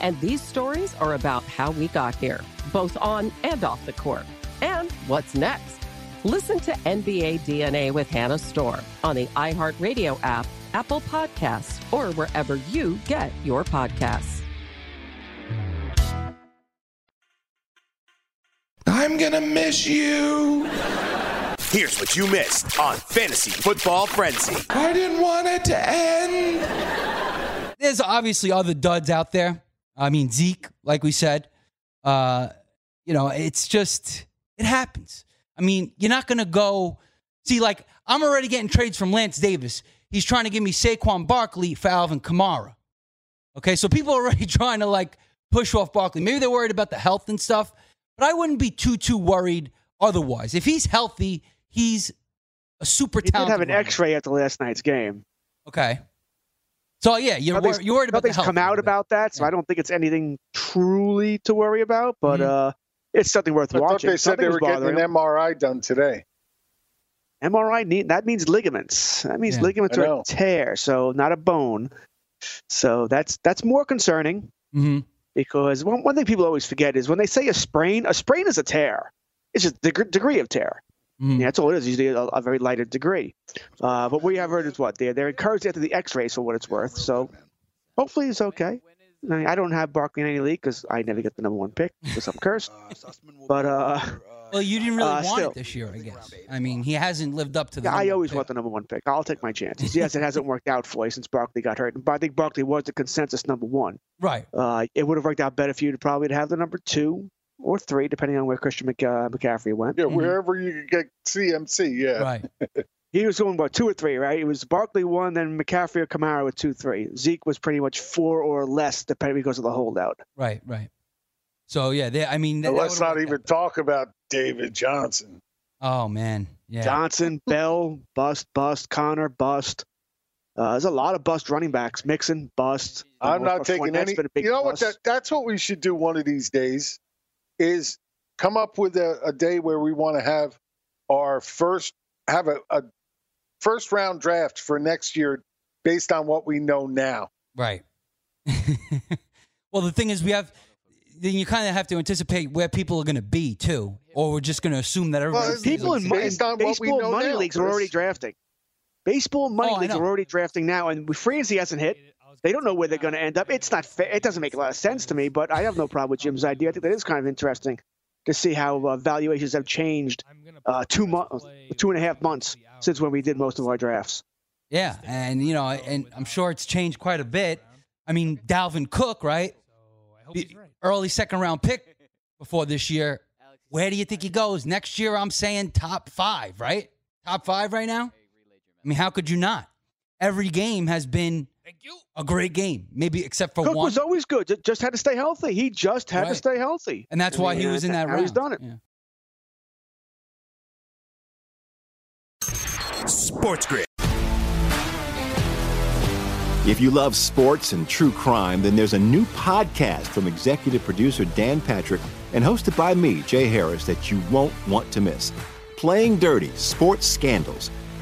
And these stories are about how we got here, both on and off the court. And what's next? Listen to NBA DNA with Hannah Storm on the iHeartRadio app, Apple Podcasts, or wherever you get your podcasts. I'm gonna miss you. Here's what you missed on Fantasy Football Frenzy. I didn't want it to end. There's obviously other duds out there. I mean, Zeke, like we said, uh, you know, it's just, it happens. I mean, you're not going to go, see, like, I'm already getting trades from Lance Davis. He's trying to give me Saquon Barkley for Alvin Kamara. Okay, so people are already trying to, like, push off Barkley. Maybe they're worried about the health and stuff, but I wouldn't be too, too worried otherwise. If he's healthy, he's a super He did talented have an runner. X-ray after last night's game. Okay. So, yeah, you're, Nothing's- wor- you're worried about the Nothing's health. come out about that, so I don't think it's anything truly to worry about. But Mhm. uh, it's something worth I thought watching. they said Something they were getting bothering an. MRI done today. MRI knee, that means ligaments. That means Yeah. ligaments are a tear, so not a bone. So that's that's more concerning hmm because one, one thing people always forget is when they say a sprain, a sprain is a tear. It's just the deg- degree of tear. Mhm. Yeah, that's all it is. Usually a, a very lighter degree. Uh, but we have heard is what they're they're encouraged after the X-rays for what it's worth. So hopefully it's okay. I, mean, I don't have Barkley in any league because I never get the number one pick because I'm cursed. But uh, Well, you didn't really Uh, want still. it this year, I guess. I mean, he hasn't lived up to the. yeah, I always pick. want the number one pick. I'll take my chances. Yes, it hasn't worked out for you since Barkley got hurt, but I think Barkley was the consensus number one. Right. Uh, it would have worked out better for you to probably have the number two or three, depending on where Christian Mc, uh, McCaffrey went. Yeah, Mhm. wherever you could get CMC. Yeah. Right. He was going what two or three, right? It was Barkley one, then McCaffrey or Kamara with two, three. Zeke was pretty much four or less, depending because of the holdout. Right. Right. So yeah, they, I mean, that, let's would've not even out. talk about David Johnson. Oh man. Yeah. Johnson, Bell, bust, bust, Connor, bust. Uh, there's a lot of bust running backs. Mixon, bust. I'm not Fournette's taking any. been a big You know what? That, that's what we should do one of these days. Is come up with a, a day where we want to have our first have a, a first round draft for next year based on what we know now. Right. well, the thing is, we have. Then you kind of have to anticipate where people are going to be too, or we're just going to assume that everybody. Well, People in, mon- based on in what we baseball know money now, leagues are already drafting. Baseball money Oh, leagues know. are already drafting now, and free agency hasn't hit. They don't know where they're going to end up. It's not fair. It doesn't make a lot of sense to me, but I have no problem with Jim's idea. I think that is kind of interesting to see how uh, valuations have changed uh, two months, two and a half months since when we did most of our drafts. Yeah, and you know, and I'm sure it's changed quite a bit. I mean, Dalvin Cook, right? The early second round pick before this year. Where do you think he goes next year? I'm saying top five, right? Top five right now. I mean, how could you not? Every game has been a great game, maybe except for Cook one, was always good. Just had to stay healthy. He just had to stay healthy, and that's why mean, he was in that how round. He's done it. Yeah. Sports Grid. If you love sports and true crime, then there's a new podcast from executive producer Dan Patrick and hosted by me, Jay Harris, that you won't want to miss. Playing Dirty Sports Scandals.